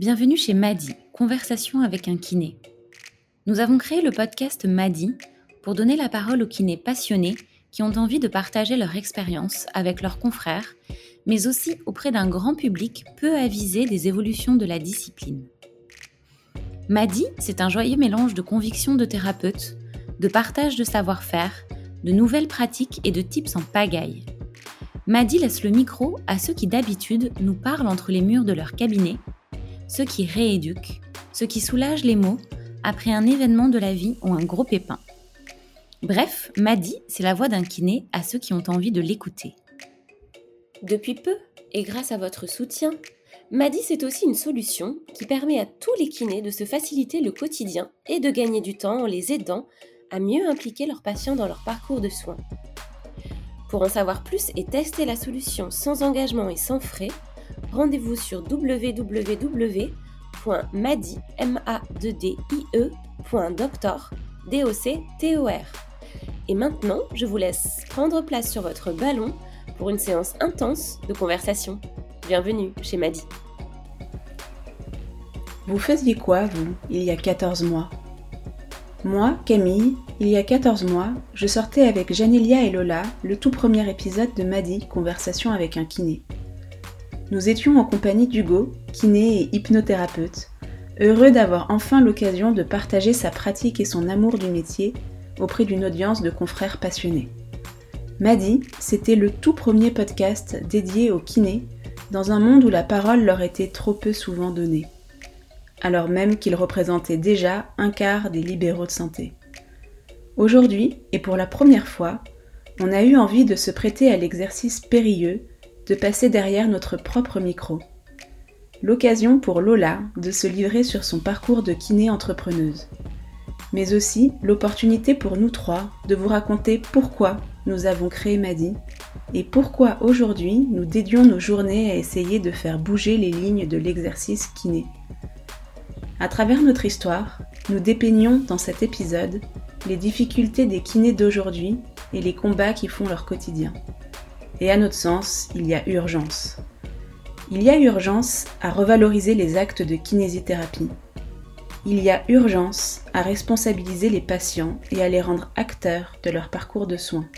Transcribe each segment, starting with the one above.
Bienvenue chez Madi, Conversation avec un kiné. Nous avons créé le podcast Madi pour donner la parole aux kinés passionnés qui ont envie de partager leur expérience avec leurs confrères, mais aussi auprès d'un grand public peu avisé des évolutions de la discipline. Madi, c'est un joyeux mélange de convictions de thérapeutes, de partage de savoir-faire, de nouvelles pratiques et de tips en pagaille. Madi laisse le micro à ceux qui d'habitude nous parlent entre les murs de leur cabinet, ceux qui rééduquent, ceux qui soulagent les mots après un événement de la vie ou un gros pépin. Bref, Madi, c'est la voix d'un kiné à ceux qui ont envie de l'écouter. Depuis peu, et grâce à votre soutien, Madi, c'est aussi une solution qui permet à tous les kinés de se faciliter le quotidien et de gagner du temps en les aidant à mieux impliquer leurs patients dans leur parcours de soins. Pour en savoir plus et tester la solution sans engagement et sans frais, rendez-vous sur www.madi.doctor Et maintenant, je vous laisse prendre place sur votre ballon pour une séance intense de conversation. Bienvenue chez Madi. Vous faisiez quoi, vous, il y a 14 mois? Moi, Camille, il y a 14 mois, je sortais avec Janelia et Lola le tout premier épisode de Madi, Conversation avec un kiné. Nous étions en compagnie d'Hugo, kiné et hypnothérapeute, heureux d'avoir enfin l'occasion de partager sa pratique et son amour du métier auprès d'une audience de confrères passionnés. Madi, c'était le tout premier podcast dédié aux kinés dans un monde où la parole leur était trop peu souvent donnée, alors même qu'ils représentaient déjà un quart des libéraux de santé. Aujourd'hui, et pour la première fois, on a eu envie de se prêter à l'exercice périlleux de passer derrière notre propre micro. L'occasion pour Lola de se livrer sur son parcours de kiné entrepreneuse. Mais aussi l'opportunité pour nous trois de vous raconter pourquoi nous avons créé Madi et pourquoi aujourd'hui nous dédions nos journées à essayer de faire bouger les lignes de l'exercice kiné. À travers notre histoire, nous dépeignons dans cet épisode les difficultés des kinés d'aujourd'hui et les combats qui font leur quotidien. Et à notre sens, il y a urgence. Il y a urgence à revaloriser les actes de kinésithérapie. Il y a urgence à responsabiliser les patients et à les rendre acteurs de leur parcours de soins.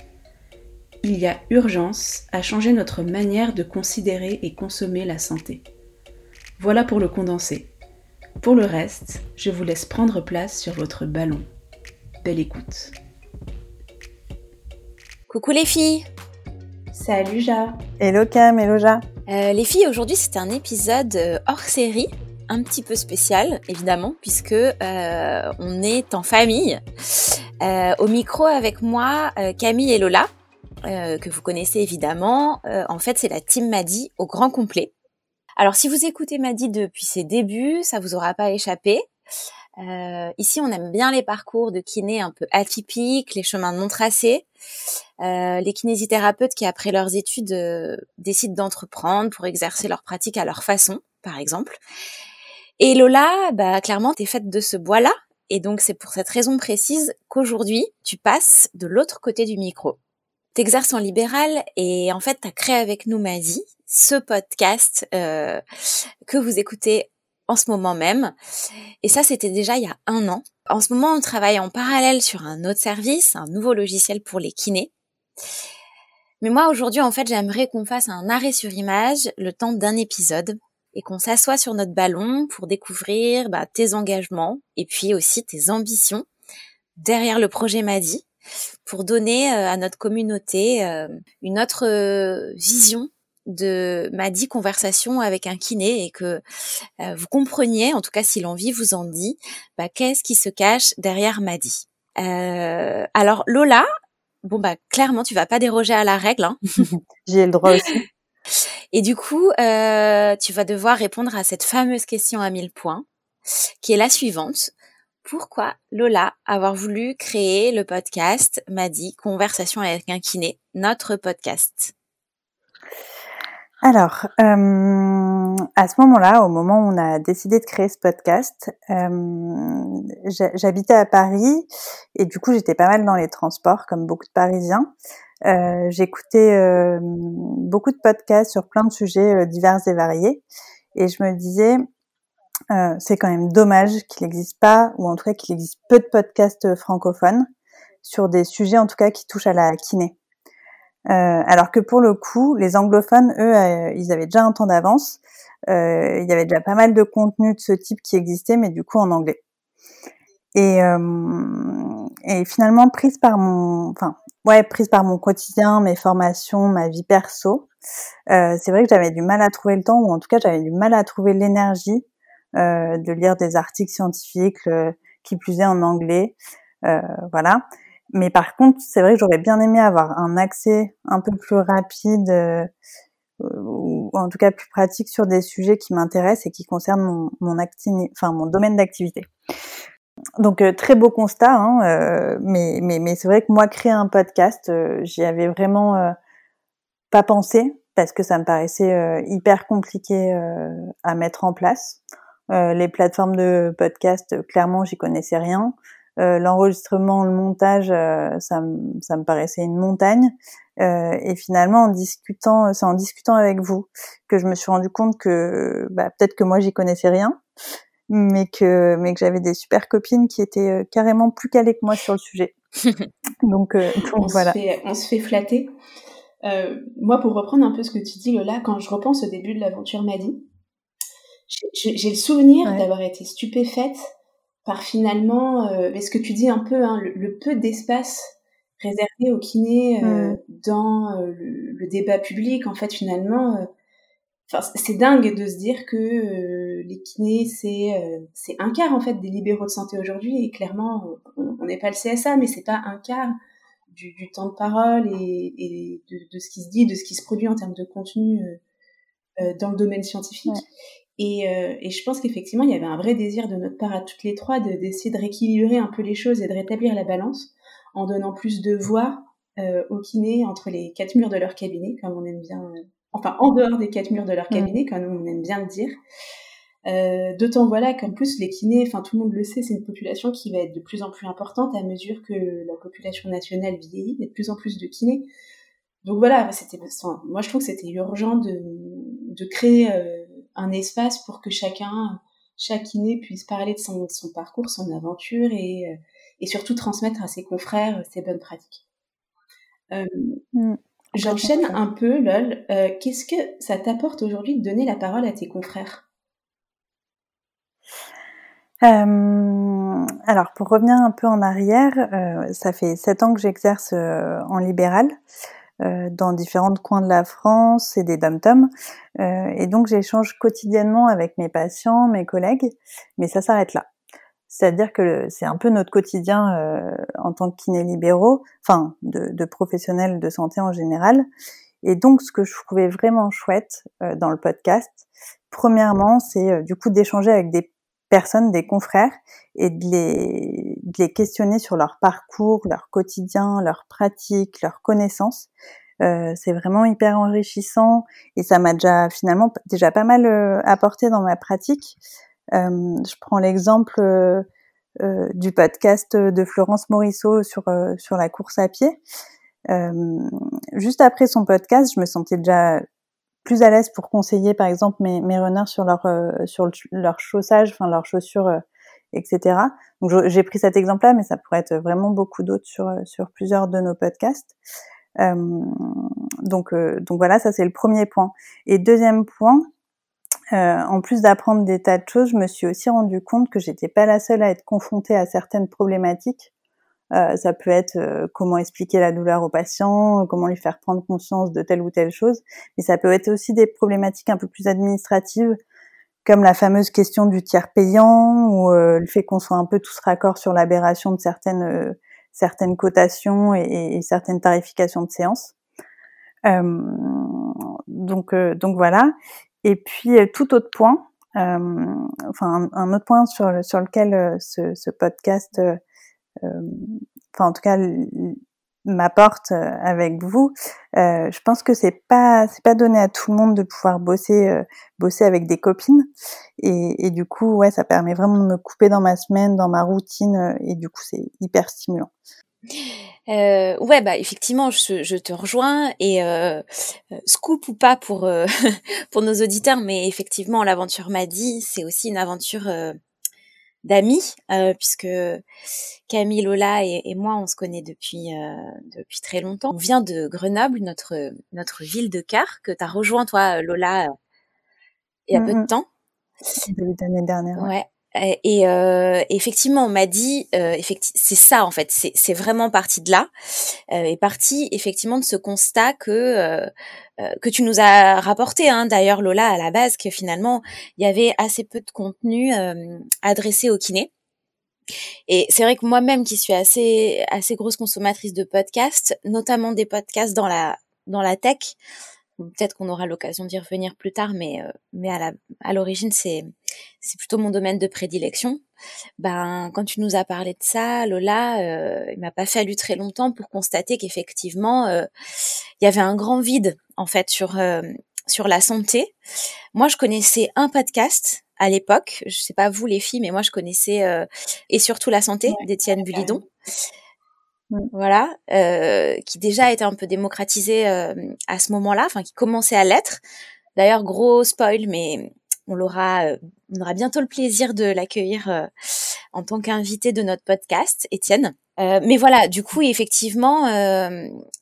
Il y a urgence à changer notre manière de considérer et consommer la santé. Voilà pour le condensé. Pour le reste, je vous laisse prendre place sur votre ballon. Belle écoute. Coucou les filles Salut Ja Hello Cam, hello Ja euh, Les filles, aujourd'hui c'est un épisode euh, hors série, un petit peu spécial évidemment, puisque euh, on est en famille. au micro avec moi, Camille et Lola, que vous connaissez évidemment. en fait, c'est la team Madi au grand complet. Alors si vous écoutez Madi depuis ses débuts, ça vous aura pas échappé. Euh, ici, on aime bien les parcours de kinés un peu atypiques, les chemins non tracés, euh, les kinésithérapeutes qui, après leurs études, euh, décident d'entreprendre pour exercer leur pratique à leur façon, par exemple. Et Lola, bah, clairement, t'es faite de ce bois-là. Et donc, c'est pour cette raison précise qu'aujourd'hui, tu passes de l'autre côté du micro. T'exerces en libéral et en fait, t'as créé avec nous, Mazie, ce podcast euh, que vous écoutez en ce moment même. Et ça, c'était déjà il y a un an. En ce moment, on travaille en parallèle sur un autre service, un nouveau logiciel pour les kinés. Mais moi, aujourd'hui, en fait, j'aimerais qu'on fasse un arrêt sur image le temps d'un épisode et qu'on s'assoie sur notre ballon pour découvrir bah, tes engagements et puis aussi tes ambitions derrière le projet Madi pour donner euh, à notre communauté euh, une autre euh, vision de ma dit conversation avec un kiné et que euh, vous compreniez, en tout cas si l'envie vous en dit, bah, qu'est-ce qui se cache derrière Madi. Euh, alors Lola, bon bah clairement tu vas pas déroger à la règle. Hein. J'ai le droit aussi. Et du coup, euh, tu vas devoir répondre à cette fameuse question à 1000 points, qui est la suivante. Pourquoi Lola avoir voulu créer le podcast Madi Conversation avec un kiné, notre podcast? Alors, euh, à ce moment-là, au moment où on a décidé de créer ce podcast, euh, j'habitais à Paris et du coup j'étais pas mal dans les transports comme beaucoup de Parisiens. Euh, J'écoutais beaucoup de podcasts sur plein de sujets divers et variés et je me disais euh, c'est quand même dommage qu'il n'existe pas, ou en tout cas qu'il existe peu de podcasts francophones sur des sujets en tout cas qui touchent à la kiné. Euh, alors que pour le coup, les anglophones, eux, euh, ils avaient déjà un temps d'avance. Euh, il y avait déjà pas mal de contenus de ce type qui existaient, mais du coup en anglais. Et, et finalement, prise par mon, enfin, ouais, prise par mon quotidien, mes formations, ma vie perso, c'est vrai que j'avais du mal à trouver le temps, ou en tout cas j'avais du mal à trouver l'énergie euh, de lire des articles scientifiques, qui plus est en anglais, euh, voilà. Mais par contre, c'est vrai que j'aurais bien aimé avoir un accès un peu plus rapide, euh, ou en tout cas plus pratique sur des sujets qui m'intéressent et qui concernent mon, domaine d'activité. Donc très beau constat, hein, euh, mais, mais, mais c'est vrai que moi créer un podcast, j'y avais vraiment pas pensé parce que ça me paraissait hyper compliqué à mettre en place. Euh, les plateformes de podcast, clairement, j'y connaissais rien. Euh, l'enregistrement, le montage, euh, ça, ça, me paraissait une montagne. et finalement, en discutant, c'est en discutant avec vous que je me suis rendu compte que bah, peut-être que moi j'y connaissais rien, mais que mais que j'avais des super copines qui étaient carrément plus calées que moi sur le sujet. donc, on voilà. Se fait, on se fait flatter. moi, pour reprendre un peu ce que tu dis, Lola, quand je repense au début de l'aventure Maddy, j'ai le souvenir d'avoir été stupéfaite par finalement, euh, ce que tu dis un peu, hein, le, peu d'espace réservé aux kinés euh, mm. dans euh, le, débat public, en fait, finalement, euh, c'est dingue de se dire que les kinés, c'est c'est un quart, en fait, des libéraux de santé aujourd'hui, et clairement, on n'est pas le CSA, mais c'est pas un quart du, du, temps de parole et, et de, de, ce qui se dit, de ce qui se produit en termes de contenu dans le domaine scientifique. Et, euh, et, je pense qu'effectivement, il y avait un vrai désir de notre part à toutes les trois d'essayer de, rééquilibrer un peu les choses et de rétablir la balance en donnant plus de voix euh, aux kinés entre les quatre murs de leur cabinet, comme on aime bien, euh, enfin en dehors des quatre murs de leur mmh. cabinet, comme on aime bien le dire. Euh, D'autant voilà qu'en plus les kinés, enfin tout le monde le sait, c'est une population qui va être de plus en plus importante à mesure que la population nationale vieillit, il y a de plus en plus de kinés. Donc voilà, c'était, moi je trouve que c'était urgent de, de créer euh, un espace pour que chacun, chaque kiné puisse parler de son, son parcours, son aventure et, euh, et, surtout transmettre à ses confrères ses bonnes pratiques. Euh, mm. J'enchaîne un peu, Lol. Euh, Qu'est-ce que ça t'apporte aujourd'hui de donner la parole à tes confrères? Euh, alors, pour revenir un peu en arrière, euh, ça fait sept ans que j'exerce en libéral. Euh, dans différents coins de la France et des dom-toms. Euh, et donc j'échange quotidiennement avec mes patients, mes collègues, mais ça s'arrête là. C'est-à-dire que c'est un peu notre quotidien euh, en tant que kiné libéraux, enfin de, de, professionnels de santé en général. Et donc ce que je trouvais vraiment chouette euh, dans le podcast, premièrement, c'est euh, du coup d'échanger avec des personnes, des confrères, et de les, de les questionner sur leur parcours, leur quotidien, leurs pratiques, leurs connaissances. Euh, c'est vraiment hyper enrichissant et ça m'a déjà finalement déjà pas mal euh, apporté dans ma pratique. Euh, je prends l'exemple euh, euh, du podcast de Florence Morisseau sur sur la course à pied. juste après son podcast, je me sentais déjà plus à l'aise pour conseiller par exemple mes, runners sur leur sur leur chaussage, enfin leurs chaussures etc. Donc j'ai pris cet exemple-là, mais ça pourrait être vraiment beaucoup d'autres sur, sur plusieurs de nos podcasts. Euh, donc, euh, donc voilà, ça c'est le premier point. Et deuxième point, euh, en plus d'apprendre des tas de choses, je me suis aussi rendu compte que j'étais pas la seule à être confrontée à certaines problématiques. Euh, ça peut être euh, comment expliquer la douleur au patient, comment lui faire prendre conscience de telle ou telle chose, mais ça peut être aussi des problématiques un peu plus administratives, comme la fameuse question du tiers payant ou euh, le fait qu'on soit un peu tous raccord sur l'aberration de certaines euh, certaines cotations et, et, certaines tarifications de séances. Euh, donc donc voilà. Et puis tout autre point, enfin un, autre point sur sur lequel ce, ce podcast, enfin en tout cas m'apporte euh, avec vous. Euh, je pense que c'est pas c'est pas donné à tout le monde de pouvoir bosser euh, bosser avec des copines et, du coup ouais ça permet vraiment de me couper dans ma semaine, dans ma routine et du coup c'est hyper stimulant. Euh, ouais, bah effectivement, je, je te rejoins et euh, euh scoop ou pas pour euh, pour nos auditeurs, mais effectivement, l'aventure m'a dit, c'est aussi une aventure euh, d'amis, puisque Camille, Lola et, et, moi, on se connaît depuis depuis très longtemps. On vient de Grenoble, notre notre ville de cœur, que tu as rejoint toi, Lola, il y a peu de temps. Début d'année dernière. Ouais. Et euh, effectivement, on m'a dit, euh, c'est ça en fait, c'est vraiment parti de là, euh, et parti effectivement de ce constat que euh, euh, que tu nous as rapporté, hein, d'ailleurs Lola à la base, que finalement il y avait assez peu de contenu euh, adressé aux kinés. Et c'est vrai que moi-même, qui suis assez assez grosse consommatrice de podcasts, notamment des podcasts dans la dans la tech, peut-être qu'on aura l'occasion d'y revenir plus tard, mais euh, mais à la à l'origine c'est c'est plutôt mon domaine de prédilection. Ben quand tu nous as parlé de ça, Lola, euh, il m'a pas fallu très longtemps pour constater qu'effectivement euh, il y avait un grand vide en fait sur euh, sur la santé. Moi, je connaissais un podcast à l'époque. Je sais pas vous les filles, mais moi je connaissais et surtout la santé d'Étienne Bulidon. Mmh. voilà, euh, qui déjà était un peu démocratisé euh, à ce moment-là, enfin qui commençait à l'être. D'ailleurs, gros spoil, mais on l'aura, euh, on aura bientôt le plaisir de l'accueillir euh, en tant qu'invité de notre podcast, Étienne. mais voilà, du coup, effectivement,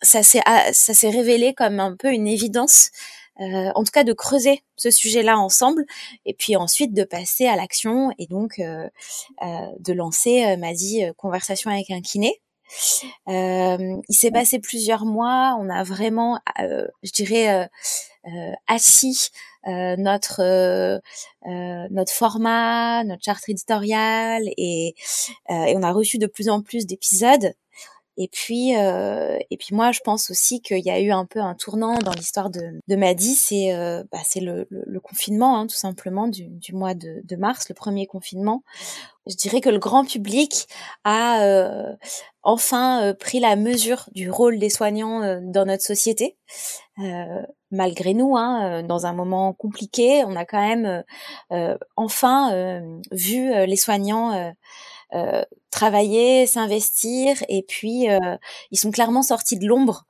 ça s'est ah, ça s'est révélé comme un peu une évidence. en tout cas, de creuser ce sujet-là ensemble, et puis ensuite de passer à l'action et donc de lancer, m'a dit, conversation avec un kiné. Euh, il s'est passé plusieurs mois. On a vraiment, euh, je dirais, euh, assis notre notre format, notre charte éditoriale et, et on a reçu de plus en plus d'épisodes. Et puis, euh, et puis moi, je pense aussi qu'il y a eu un peu un tournant dans l'histoire de, de Maddy, c'est euh, bah, c'est le, le, le, confinement, hein, tout simplement, du, du mois de, de, mars, le premier confinement. Je dirais que le grand public a euh, enfin euh, pris la mesure du rôle des soignants euh, dans notre société. malgré nous, hein, dans un moment compliqué, on a quand même enfin vu les soignants euh, travailler, s'investir, et puis euh, ils sont clairement sortis de l'ombre.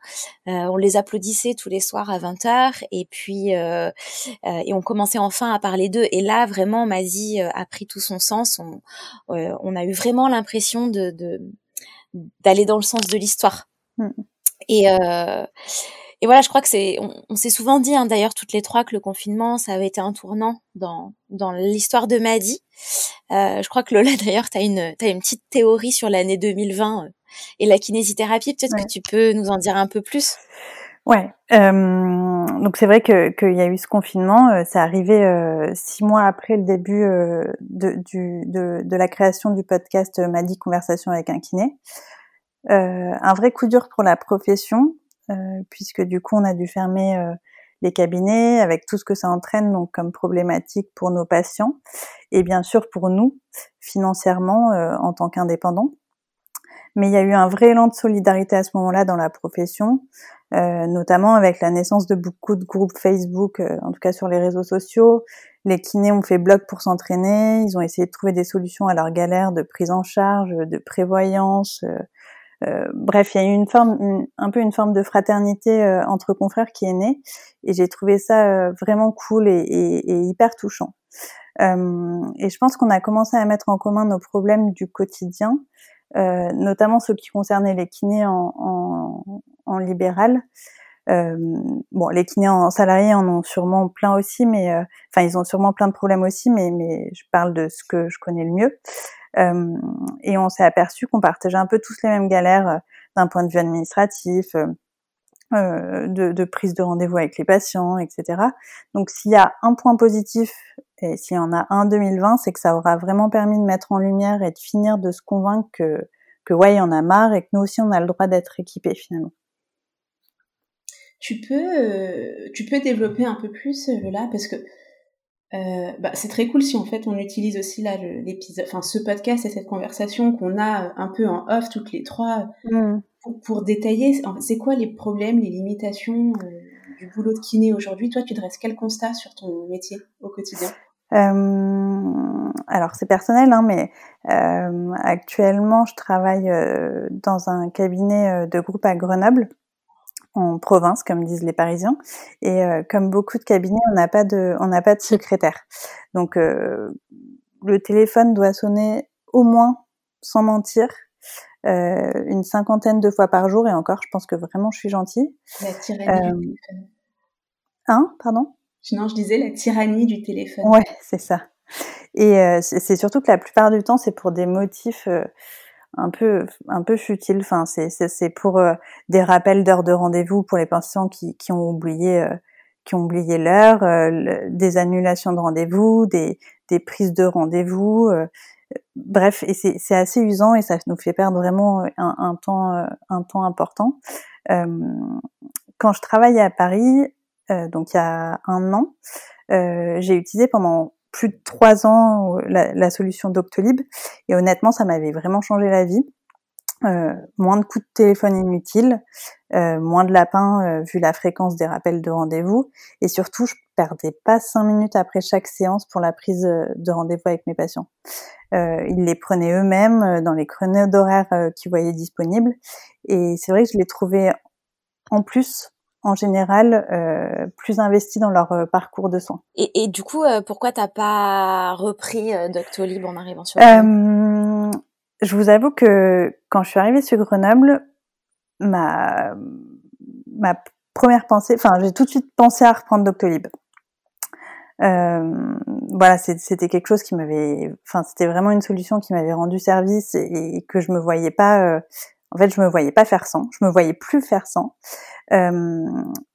Euh, on les applaudissait tous les soirs à 20h, et puis et on commençait enfin à parler d'eux. Et là, vraiment, Mazie a pris tout son sens. On, on a eu vraiment l'impression de d'aller dans le sens de l'histoire. Mmh. Et et voilà, je crois que c'est, on, s'est souvent dit, hein, d'ailleurs toutes les trois, que le confinement, ça avait été un tournant dans dans l'histoire de Maddy. Euh, je crois que Lola, d'ailleurs, tu as une, as une petite théorie sur l'année 2020 euh, et la kinésithérapie. Peut-être que tu peux nous en dire un peu plus? Ouais. Euh, donc c'est vrai que qu'il y a eu ce confinement. Euh, c'est arrivé euh, six mois après le début euh, de, du, de, de, la création du podcast Maddy Conversation avec un kiné. un vrai coup dur pour la profession, puisque du coup on a dû fermer les cabinets, avec tout ce que ça entraîne donc comme problématique pour nos patients et bien sûr pour nous financièrement euh, en tant qu'indépendants. Mais il y a eu un vrai élan de solidarité à ce moment-là dans la profession, euh, notamment avec la naissance de beaucoup de groupes Facebook, euh, en tout cas sur les réseaux sociaux. Les kinés ont fait blog pour s'entraîner, ils ont essayé de trouver des solutions à leurs galères de prise en charge, de prévoyance, euh, bref, il y a eu une forme, un peu une forme de fraternité euh, entre confrères qui est née, et j'ai trouvé ça euh, vraiment cool et, hyper touchant. et je pense qu'on a commencé à mettre en commun nos problèmes du quotidien, notamment ceux qui concernaient les kinés en, libéral. Euh, bon, les kinés en salarié en ont sûrement plein aussi, mais enfin ils ont sûrement plein de problèmes aussi, mais je parle de ce que je connais le mieux. Euh, et on s'est aperçu qu'on partageait un peu tous les mêmes galères euh, d'un point de vue administratif, euh, de, prise de rendez-vous avec les patients, etc. Donc s'il y a un point positif, et s'il y en a un 2020, c'est que ça aura vraiment permis de mettre en lumière et de finir de se convaincre que, que ouais, il y en a marre et que nous aussi on a le droit d'être équipés finalement. Tu peux, tu peux développer un peu plus là parce que euh, bah, c'est très cool si en fait on utilise aussi là l'épisode, enfin ce podcast et cette conversation qu'on a un peu en off toutes les trois mm. pour, détailler. C'est quoi les problèmes, les limitations euh, du boulot de kiné aujourd'hui? Toi, tu dresses quel constat sur ton métier au quotidien? Euh, alors c'est personnel, hein, mais euh, actuellement je travaille euh, dans un cabinet de groupe à Grenoble, en province, comme disent les Parisiens. Et comme beaucoup de cabinets, on n'a pas de, on n'a pas de secrétaire. Donc le téléphone doit sonner au moins, sans mentir, une cinquantaine de fois par jour. Et encore, je pense que vraiment je suis gentille. La tyrannie. Hein, pardon? Non, je disais la tyrannie du téléphone. Ouais, c'est ça. Et euh, c'est surtout que la plupart du temps, c'est pour des motifs euh, un peu un peu futiles. Enfin, c'est pour euh, des rappels d'heures de rendez-vous pour les patients qui, qui ont oublié qui ont oublié l'heure, des annulations de rendez-vous, des, des prises de rendez-vous. bref, et c'est assez usant et ça nous fait perdre vraiment un, un temps un temps important. quand je travaillais à Paris, euh, donc il y a un an, euh, j'ai utilisé pendant plus de trois ans euh, la, solution Doctolib et honnêtement ça m'avait vraiment changé la vie. Euh, moins de coups de téléphone inutiles, euh, moins de lapins vu la fréquence des rappels de rendez-vous et surtout je perdais pas cinq minutes après chaque séance pour la prise de rendez-vous avec mes patients. ils les prenaient eux-mêmes dans les créneaux d'horaire qu'ils voyaient disponibles et c'est vrai que je les trouvais en plus en général euh, plus investis dans leur euh, parcours de soins. Et, et du coup, euh, pourquoi t'as pas repris euh, Doctolib en arrivant sur euh, Je vous avoue que quand je suis arrivée sur Grenoble, ma ma première pensée, enfin j'ai tout de suite pensé à reprendre Doctolib. Euh, voilà, c'était quelque chose qui m'avait, enfin c'était vraiment une solution qui m'avait rendu service et, et, que je me voyais pas en fait, je me voyais pas faire sans, je me voyais plus faire sans, euh,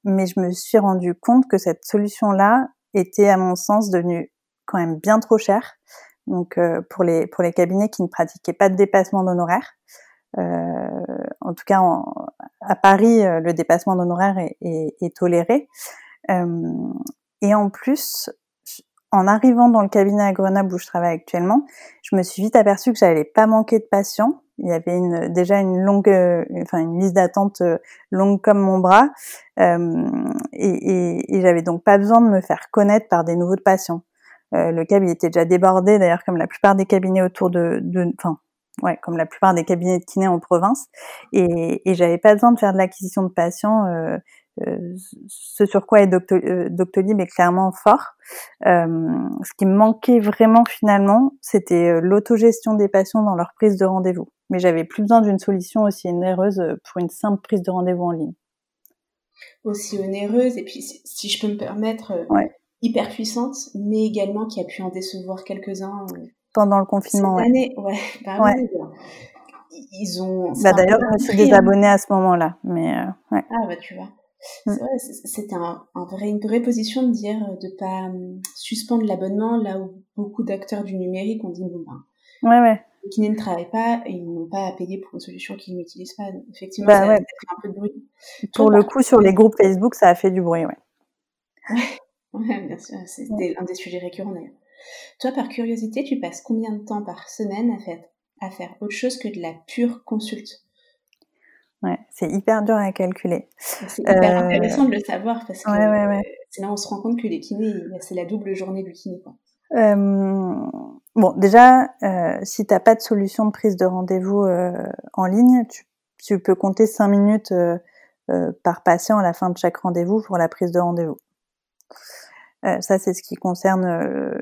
mais je me suis rendu compte que cette solution-là était, à mon sens, devenue quand même bien trop chère. Donc, euh, pour les pour les cabinets qui ne pratiquaient pas de dépassement d'honoraires, euh, en tout cas à Paris, euh, le dépassement d'honoraires est, est, est, toléré. Euh, et en plus, en arrivant dans le cabinet à Grenoble où je travaille actuellement, je me suis vite aperçue que j'allais pas manquer de patients il y avait une, déjà une longue, euh, enfin une liste d'attente euh, longue comme mon bras, euh, et, et, et j'avais donc pas besoin de me faire connaître par des nouveaux patients. Euh, le cabinet était déjà débordé, d'ailleurs comme la plupart des cabinets autour de, de, enfin ouais, comme la plupart des cabinets de kiné en province, et, et j'avais pas besoin de faire de l'acquisition de patients. Euh, ce sur quoi est euh, Doctolib est clairement fort. Euh, ce qui me manquait vraiment finalement, c'était l'autogestion des patients dans leur prise de rendez-vous. Mais j'avais plus besoin d'une solution aussi onéreuse pour une simple prise de rendez-vous en ligne. Aussi onéreuse, et puis si je peux me permettre, hyper puissante, mais également qui a pu en décevoir quelques-uns. Pendant le confinement, cette année, ouais. Bah, ouais. ils ont. Bah d'ailleurs, je suis désabonnée à ce moment-là, mais ouais. Ah bah tu vois. Mm. C'est vrai, c'était un, un vrai, une vraie position de dire de pas hum, suspendre l'abonnement là où beaucoup d'acteurs du numérique ont dit bon ben ouais, ouais. les kinés ne travaillent pas et ils n'ont pas à payer pour une solution qu'ils n'utilisent pas. effectivement, bah, ça, ouais. fait un peu de bruit. Pour le coup, sur les groupes Facebook, ça a fait du bruit, ouais. Ouais, bien sûr, c'était un des sujets récurrents d'ailleurs. Toi, par curiosité, tu passes combien de temps par semaine à faire, à faire autre chose que de la pure consulte? Ouais, c'est hyper dur à calculer. C'est hyper euh... intéressant de le savoir parce que ouais, ouais, ouais. c'est là on se rend compte que les kinés, c'est la double journée du kiné. Quoi. Euh, bon, déjà, euh, si t'as pas de solution de prise de rendez-vous euh, en ligne, tu, tu, peux compter 5 minutes euh, euh, par patient à la fin de chaque rendez-vous pour la prise de rendez-vous. ça, c'est ce qui concerne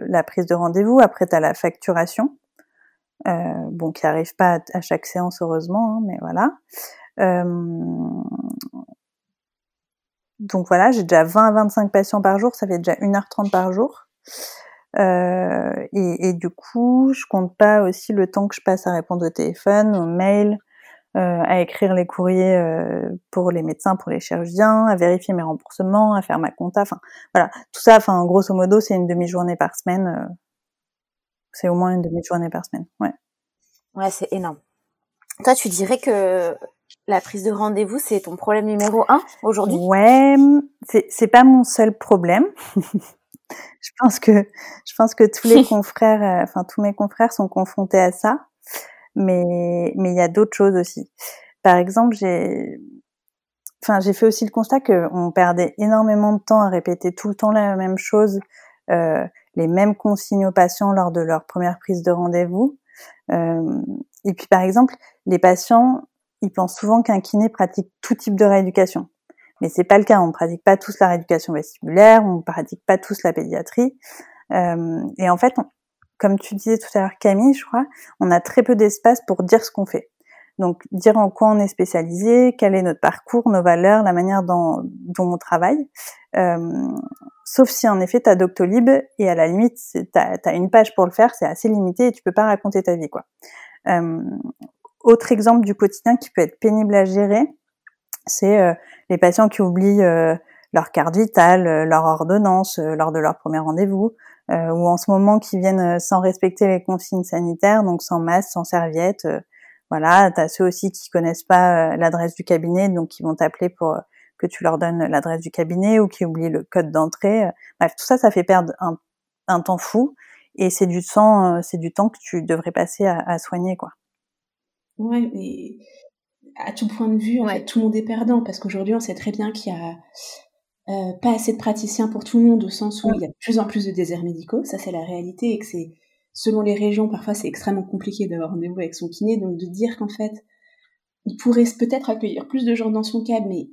la prise de rendez-vous. Après, tu as la facturation, bon, qui arrive pas à, à chaque séance, heureusement, hein, mais voilà. Euh, donc voilà, j'ai déjà 20 à 25 patients par jour, ça fait déjà 1h30 par jour. Euh, et, du coup, je compte pas aussi le temps que je passe à répondre au téléphone, aux mails, euh, à écrire les courriers pour les médecins, pour les chirurgiens, à vérifier mes remboursements, à faire ma compta. Enfin, voilà, tout ça. Enfin, grosso modo, c'est une demi-journée par semaine. C'est au moins une demi-journée par semaine. Ouais. Ouais, c'est énorme. Toi, tu dirais que la prise de rendez-vous, c'est ton problème numéro un aujourd'hui? Ouais, c'est pas mon seul problème. je pense que je pense que tous les confrères, euh, enfin tous mes confrères sont confrontés à ça, mais mais il y a d'autres choses aussi. Par exemple, j'ai enfin j'ai fait aussi le constat que on perdait énormément de temps à répéter tout le temps la même chose. Euh, les mêmes consignes aux patients lors de leur première prise de rendez-vous. Euh, et puis par exemple, les patients, ils pensent souvent qu'un kiné pratique tout type de rééducation. Mais c'est pas le cas. On ne pratique pas tous la rééducation vestibulaire, on ne pratique pas tous la pédiatrie. Euh, et en fait, comme tu disais tout à l'heure, Camille, je crois, on a très peu d'espace pour dire ce qu'on fait. Donc, dire en quoi on est spécialisé, quel est notre parcours, nos valeurs, la manière dont, on travaille. Euh, sauf si en effet tu as Doctolib et à la limite tu as, une page pour le faire, c'est assez limité et tu peux pas raconter ta vie quoi. Euh, autre exemple du quotidien qui peut être pénible à gérer, c'est euh, les patients qui oublient euh, leur carte vitale, euh, leur ordonnance lors de leur premier rendez-vous, ou en ce moment qui viennent sans respecter les consignes sanitaires, donc sans masque, sans serviette. voilà, tu as ceux aussi qui connaissent pas l'adresse du cabinet, donc qui vont t'appeler pour que tu leur donnes l'adresse du cabinet ou qui oublient le code d'entrée. Bref, tout ça, ça fait perdre un, un temps fou et c'est du temps, c'est du temps que tu devrais passer à, à soigner, quoi. Ouais, mais à tout point de vue, en fait, tout le monde est perdant parce qu'aujourd'hui, on sait très bien qu'il y a euh, pas assez de praticiens pour tout le monde au sens où il y a de plus en plus de déserts médicaux. Ça, c'est la réalité et que c'est, selon les régions, parfois c'est extrêmement compliqué d'avoir rendez-vous avec son kiné. Donc, de dire qu'en fait, il pourrait peut-être accueillir plus de gens dans son cadre, mais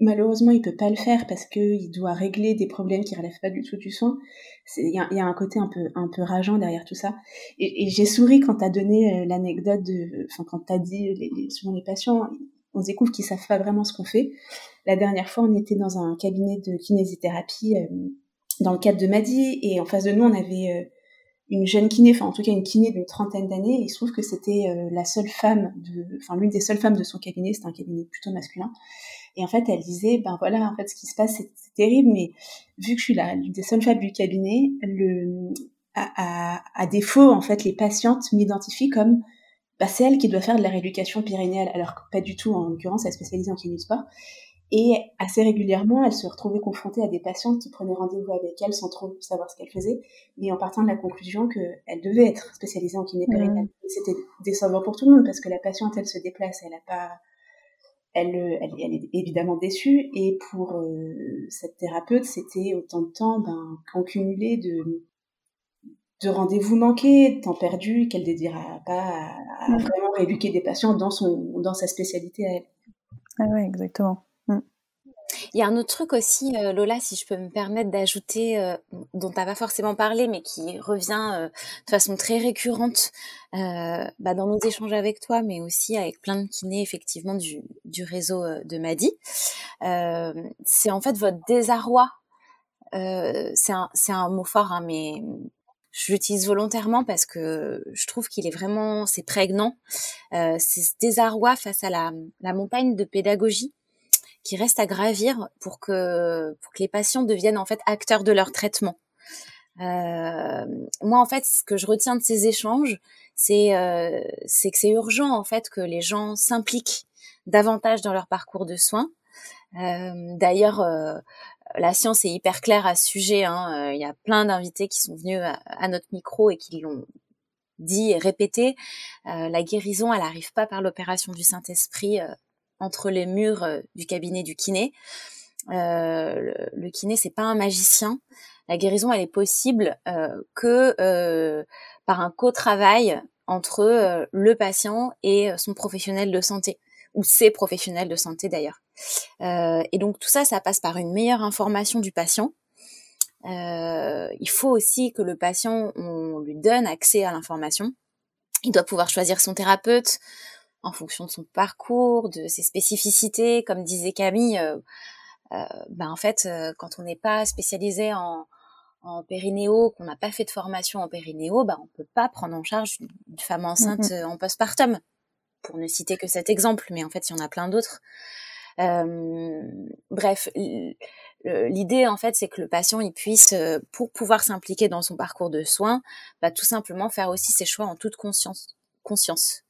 malheureusement, il peut pas le faire parce qu'il doit régler des problèmes qui relèvent pas du tout du soin. Il y a, un côté un peu, un peu rageant derrière tout ça. Et, j'ai souri quand tu as donné euh, l'anecdote de, enfin, quand tu as dit, les, les, souvent les patients, on découvre qu'ils savent pas vraiment ce qu'on fait. La dernière fois, on était dans un cabinet de kinésithérapie euh, dans le cadre de Madi et en face de nous, on avait euh, une jeune kiné, enfin en tout cas une kiné d'une trentaine d'années. Il se trouve que c'était la seule femme, de, enfin l'une des seules femmes de son cabinet. C'était un cabinet plutôt masculin. Et en fait, elle disait, ben voilà, en fait, ce qui se passe, c'est terrible, mais vu que je suis là, l'une des seules femmes du cabinet, le, à, à, à, défaut, en fait, les patientes m'identifient comme, bah, c'est elle qui doit faire de la rééducation pyrénéale, alors que pas du tout, en l'occurrence, elle est spécialisée en sport. Et assez régulièrement, elle se retrouvait confrontée à des patientes qui prenaient rendez-vous avec elle sans trop savoir ce qu'elle faisait, mais en partant de la conclusion qu'elle devait être spécialisée en kiné. Mmh. C'était décevant pour tout le monde parce que la patiente, elle se déplace, elle n'a pas, elle, elle, elle, est évidemment déçue. Et pour euh, cette thérapeute, c'était autant de temps ben, cumulé de, de rendez-vous manqués, de temps perdu, qu'elle dédira pas à, à vraiment rééduquer des patients dans, son, dans sa spécialité à elle. Ah ouais, exactement. Il y a un autre truc aussi, euh, Lola, si je peux me permettre d'ajouter, euh, dont tu n'as pas forcément parlé, mais qui revient euh, de façon très récurrente bah, dans nos échanges avec toi, mais aussi avec plein de kinés, effectivement, du, du réseau de Madi. c'est en fait votre désarroi. c'est un, un, mot fort, hein, mais je l'utilise volontairement parce que je trouve qu'il est vraiment, c'est prégnant. c'est ce désarroi face à la, la montagne de pédagogie qui reste à gravir pour que, pour que les patients deviennent en fait acteurs de leur traitement. Euh, moi, en fait, ce que je retiens de ces échanges, c'est euh, que c'est urgent en fait que les gens s'impliquent davantage dans leur parcours de soins. Euh, D'ailleurs, euh, la science est hyper claire à ce sujet. Hein. Il y a plein d'invités qui sont venus à, à, notre micro et qui l'ont dit et répété. La guérison, elle n'arrive pas par l'opération du Saint-Esprit entre les murs euh, du cabinet du kiné. Euh, le, kiné, c'est pas un magicien. La guérison, elle est possible euh, que par un co-travail entre le patient et son professionnel de santé ou ses professionnels de santé d'ailleurs. et donc tout ça, ça passe par une meilleure information du patient. il faut aussi que le patient, on lui donne accès à l'information. Il doit pouvoir choisir son thérapeute, en fonction de son parcours, de ses spécificités. Comme disait Camille, euh, euh, ben en fait, euh, quand on n'est pas spécialisé en, en périnéo, qu'on n'a pas fait de formation en périnéo, ben on peut pas prendre en charge une, femme enceinte mm-hmm. en postpartum, pour ne citer que cet exemple, mais en fait, il y en a plein d'autres. Euh, bref, l'idée en fait, c'est que le patient il puisse, pour pouvoir s'impliquer dans son parcours de soins, bah, tout simplement faire aussi ses choix en toute conscience conscience.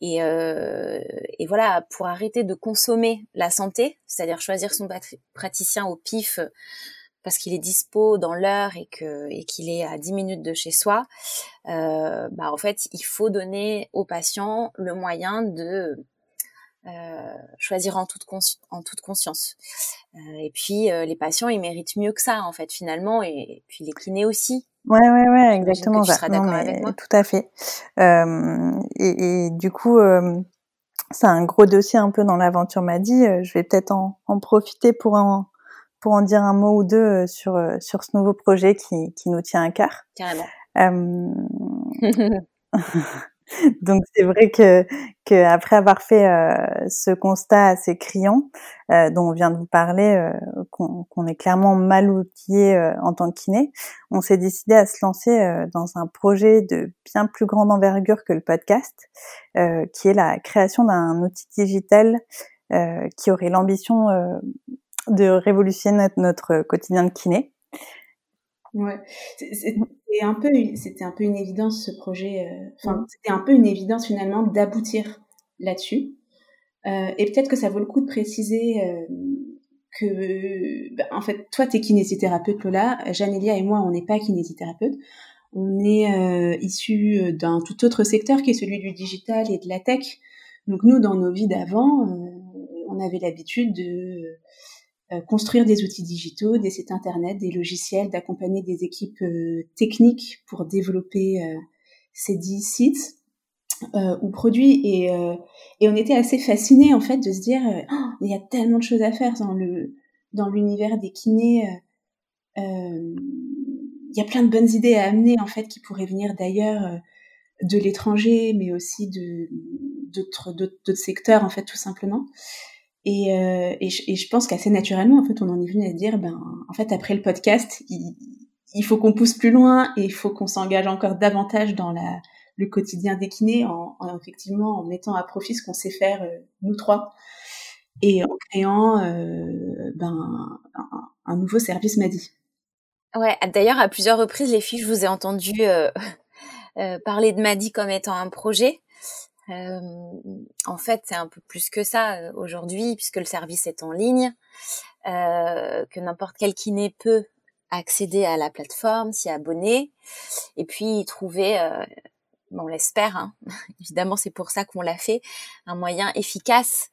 Et, euh, et voilà, pour arrêter de consommer la santé, c'est-à-dire choisir son praticien au pif parce qu'il est dispo dans l'heure et que et qu'il est à 10 minutes de chez soi, euh, bah en fait, il faut donner au patient le moyen de euh, choisir en toute, en toute conscience. Euh, et puis euh, les patients, ils méritent mieux que ça en fait finalement, et, et puis les kinés aussi. Ouais, ouais, ouais, exactement. Tu seras d'accord avec moi. Tout à fait. Et, et, du coup, c'est un gros dossier un peu dans l'aventure m'a dit. Je vais peut-être en, en, profiter pour en pour en dire un mot ou deux sur sur ce nouveau projet qui qui nous tient à cœur. Carrément. Donc c'est vrai que, que après avoir fait euh, ce constat assez criant euh, dont on vient de vous parler, euh, qu'on est clairement mal outillé en tant que kiné, on s'est décidé à se lancer dans un projet de bien plus grande envergure que le podcast, qui est la création d'un outil digital qui aurait l'ambition de révolutionner notre, notre quotidien de kiné. Ouais, c'était un peu, c'était un peu une évidence ce projet. Euh, enfin, mmh. c'était un peu une évidence finalement d'aboutir là-dessus. Euh, et peut-être que ça vaut le coup de préciser euh, que, bah, en fait, toi, t'es kinésithérapeute, Lola. Janélia et moi, on n'est pas kinésithérapeute. On est euh, issus d'un tout autre secteur qui est celui du digital et de la tech. Donc nous, dans nos vies d'avant, on avait l'habitude de euh, construire des outils digitaux, des sites internet, des logiciels, d'accompagner des équipes euh, techniques pour développer euh, ces dix sites ou produits. Et, et on était assez fascinés en fait de se dire oh, il y a tellement de choses à faire dans le dans l'univers des kinés il y a plein de bonnes idées à amener en fait qui pourraient venir d'ailleurs de l'étranger mais aussi de d'autres secteurs en fait tout simplement et, euh, et, je, pense qu'assez naturellement, en fait, on en est venu à dire, ben, en fait, après le podcast, il, faut qu'on pousse plus loin et il faut qu'on s'engage encore davantage dans la, le quotidien des kinés, en, en, effectivement en mettant à profit ce qu'on sait faire euh, nous trois et en créant euh, ben, un, nouveau service MADI. Ouais, d'ailleurs, à plusieurs reprises, les filles, je vous ai entendu parler de MADI comme étant un projet. Euh, en fait, c'est un peu plus que ça euh, aujourd'hui, puisque le service est en ligne, euh, que n'importe quel kiné peut accéder à la plateforme, s'y abonner, et puis trouver, on l'espère, hein, évidemment c'est pour ça qu'on l'a fait, un moyen efficace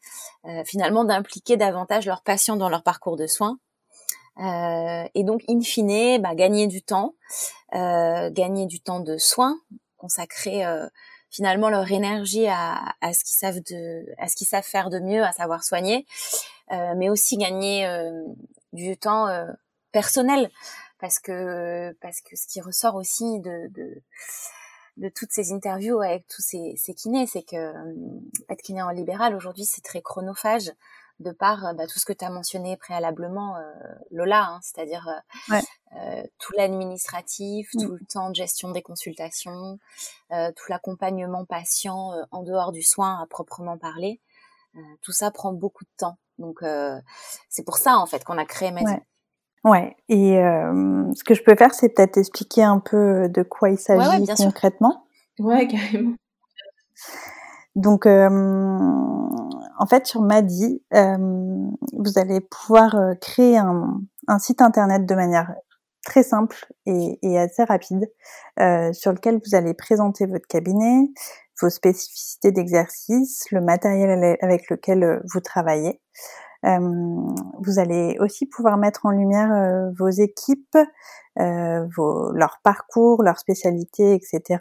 finalement d'impliquer davantage leurs patients dans leur parcours de soins. Et donc, in fine, bah, gagner du temps, gagner du temps de soins, consacré finalement leur énergie à, à ce qu'ils savent de, à ce qu'ils savent faire de mieux, à savoir soigner, euh, mais aussi gagner euh, du temps euh, personnel, parce que parce que ce qui ressort aussi de, de de toutes ces interviews avec tous ces, ces kinés, c'est que euh, être kiné en libéral aujourd'hui c'est très chronophage de par euh, bah, tout ce que tu as mentionné préalablement, euh, Lola, hein, c'est-à-dire euh, tout l'administratif, mmh. tout le temps de gestion des consultations, tout l'accompagnement patient en dehors du soin à proprement parler. tout ça prend beaucoup de temps. Donc c'est pour ça en fait qu'on a créé Maison. Ouais. Et ce que je peux faire, c'est peut-être expliquer un peu de quoi il s'agit concrètement. Ouais, carrément. Donc, euh, en fait, sur Madi, euh, vous allez pouvoir euh, créer un, site internet de manière très simple et, assez rapide, euh, sur lequel vous allez présenter votre cabinet, vos spécificités d'exercice, le matériel avec lequel vous travaillez. Euh, vous allez aussi pouvoir mettre en lumière euh, vos équipes, euh, vos, leur parcours, leur spécialité, etc.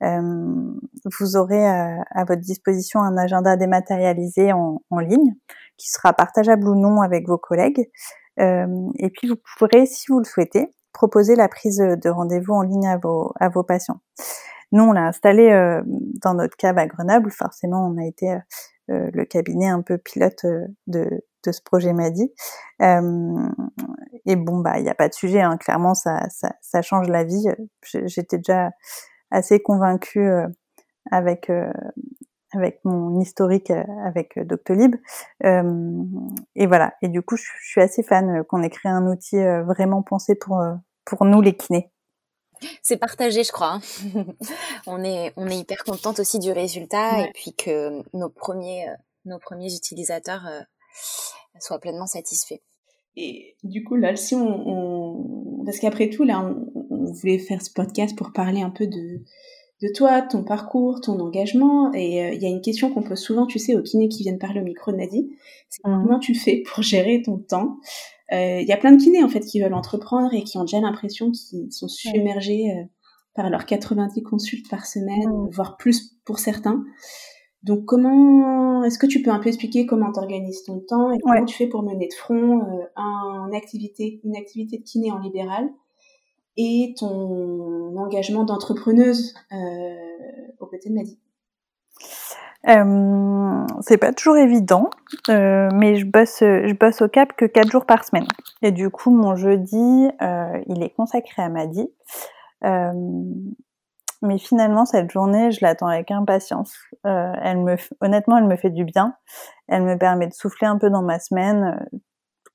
vous aurez à, votre disposition un agenda dématérialisé en, ligne qui sera partageable ou non avec vos collègues. et puis vous pourrez, si vous le souhaitez, proposer la prise de rendez-vous en ligne à vos, à vos patients. Nous, on l'a installé dans notre cave à Grenoble. Forcément, on a été le cabinet un peu pilote de, de ce projet Madi. Euh, et bon, bah, il n'y a pas de sujet. Hein. Clairement, ça, ça, ça, change la vie. J'étais déjà assez convaincue euh, avec euh, avec mon historique euh, avec Doctolib. Euh, et voilà. Et du coup, je, je suis assez fan qu'on ait créé un outil vraiment pensé pour pour nous les kinés. C'est partagé, je crois. Hein. on est on est hyper contente aussi du résultat et puis que nos premiers nos premiers utilisateurs soit pleinement satisfait. Et du coup, là, si on, parce qu'après tout, là, on, voulait faire ce podcast pour parler un peu de de toi, ton parcours, ton engagement. Et euh, il y a une question qu'on pose souvent, tu sais, aux kinés qui viennent parler au micro de Nadie. C'est mmh. comment tu fais pour gérer ton temps? Il y a plein de kinés en fait qui veulent entreprendre et qui ont déjà l'impression qu'ils sont submergés par leurs 90 consultes par semaine, mmh. voire plus pour certains. Donc comment est-ce que tu peux un peu expliquer comment tu organises ton temps et comment tu fais pour mener de front euh, une activité, une activité de kiné en libéral et ton engagement d'entrepreneuse euh, aux côtés de Maddy euh, c'est pas toujours évident, euh, mais je bosse, je bosse au cap que 4 jours par semaine. Et du coup, mon jeudi, euh, il est consacré à Maddy. Euh, mais finalement, cette journée, je l'attends avec impatience. Euh, elle me, honnêtement, elle me fait du bien. Elle me permet de souffler un peu dans ma semaine.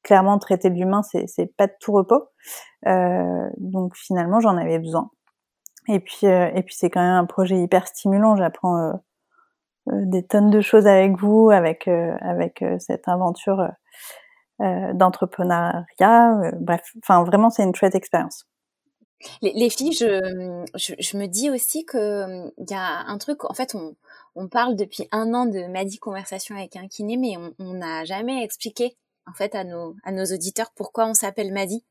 Clairement, traiter l'humain, c'est, c'est pas de tout repos. Euh, donc finalement, j'en avais besoin. Et puis, euh, et puis c'est quand même un projet hyper stimulant. J'apprends euh, euh, des tonnes de choses avec vous, avec avec cette aventure d'entrepreneuriat. bref, enfin vraiment, c'est une chouette expérience. Les, filles, je, je, me dis aussi que il y a un truc. En fait, on, on parle depuis un an de Madi conversation avec un kiné, mais on n'a jamais expliqué en fait à nos à nos auditeurs pourquoi on s'appelle Madi.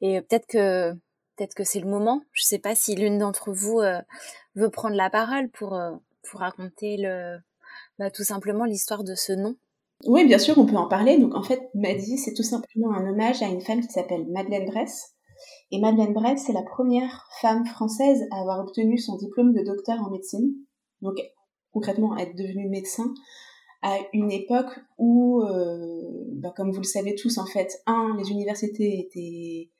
Et peut-être que peut-être que c'est le moment. Je sais pas si l'une d'entre vous euh, veut prendre la parole pour euh, pour raconter le bah, tout simplement l'histoire de ce nom. Oui, bien sûr, on peut en parler. Donc en fait, Madi, c'est tout simplement un hommage à une femme qui s'appelle Madeleine Bress et Madeleine Bress, c'est la première femme française à avoir obtenu son diplôme de docteur en médecine. Donc concrètement, être devenue médecin à une époque où, euh, bah, comme vous le savez tous, en fait, un, les universités étaient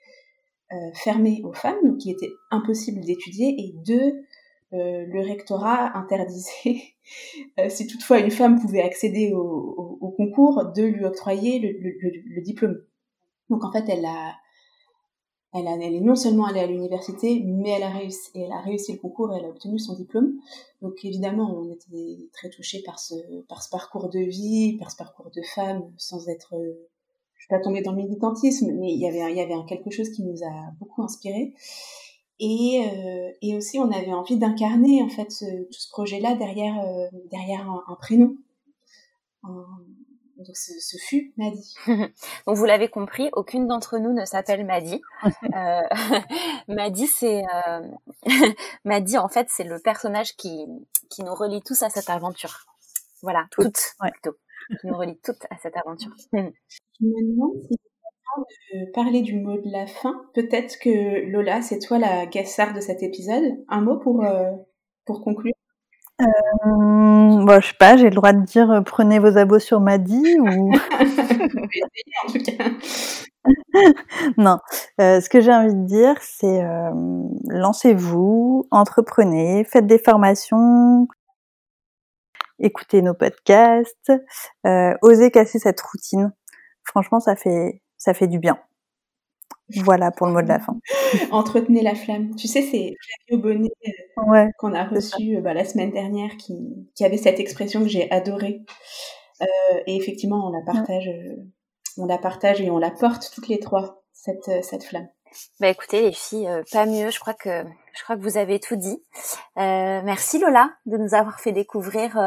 euh, fermées aux femmes, donc il était impossible d'étudier, et deux, euh, le rectorat interdisait, si toutefois une femme pouvait accéder au, concours, de lui octroyer le, le, diplôme. Donc en fait, elle a, elle, a, elle est non seulement allée à l'université, mais elle a réussi, elle a réussi le concours et elle a obtenu son diplôme. Donc évidemment, on était très touchés par ce, par ce parcours de vie, par ce parcours de femme, sans être, je suis pas tombée dans le militantisme, mais il y avait, il y avait quelque chose qui nous a beaucoup inspiré. Et, euh, et aussi, on avait envie d'incarner en fait ce, tout ce projet-là derrière, euh, derrière un, un prénom. Un, donc ce, fut Maddy. Donc vous l'avez compris, aucune d'entre nous ne s'appelle Maddy. euh, Maddy, c'est euh... Maddy en fait c'est le personnage qui qui nous relie tous à cette aventure. Voilà, toutes, plutôt, qui nous relie toutes à cette aventure. Je me demande si de parler du mot de la fin. Peut-être que Lola, c'est toi la gassard de cet épisode. Un mot pour euh, pour conclure. Euh, bon, je sais pas, j'ai le droit de dire euh, prenez vos abos sur Madi ou. en tout cas. non, euh, ce que j'ai envie de dire, c'est euh, lancez-vous, entreprenez, faites des formations, écoutez nos podcasts, euh, osez casser cette routine. Franchement, ça fait ça fait du bien. Voilà pour le mot de la fin. Entretenez la flamme. Tu sais, c'est Flavio Bonnet euh, qu'on a reçu euh, bah, la semaine dernière qui, qui, avait cette expression que j'ai adorée. Euh, et effectivement, on la partage, on la partage et on la porte toutes les trois cette cette flamme. Bah écoutez les filles, pas mieux. Je crois que je crois que vous avez tout dit. merci Lola de nous avoir fait découvrir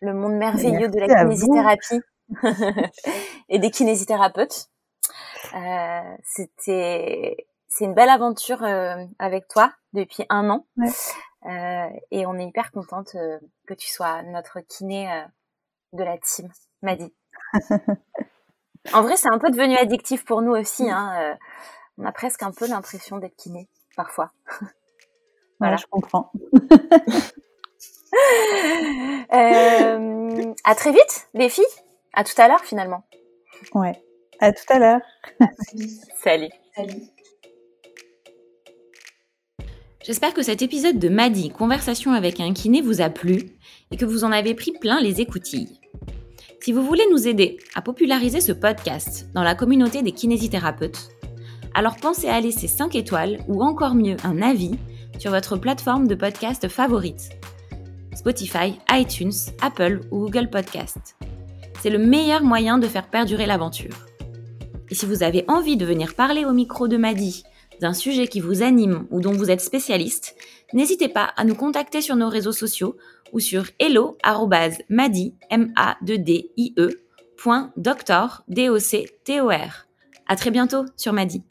le monde merveilleux de la kinésithérapie et des kinésithérapeutes. Euh, c'était c'est une belle aventure euh, avec toi depuis un an. Euh, et on est hyper contente que tu sois notre kiné de la team, Maddy. en vrai, c'est un peu devenu addictif pour nous aussi. Hein. on a presque un peu l'impression d'être kiné, parfois. voilà, je comprends. à très vite, les filles. À tout à l'heure, finalement. Ouais. À tout à l'heure. Salut. Salut. J'espère que cet épisode de Madi, Conversation avec un kiné, vous a plu et que vous en avez pris plein les écoutilles. Si vous voulez nous aider à populariser ce podcast dans la communauté des kinésithérapeutes, alors pensez à laisser 5 étoiles ou encore mieux un avis sur votre plateforme de podcast favorite. Spotify, iTunes, Apple ou Google Podcast. C'est le meilleur moyen de faire perdurer l'aventure. Et si vous avez envie de venir parler au micro de Maddy d'un sujet qui vous anime ou dont vous êtes spécialiste, n'hésitez pas à nous contacter sur nos réseaux sociaux ou sur hello@madi m a d i e. À très bientôt sur Madi.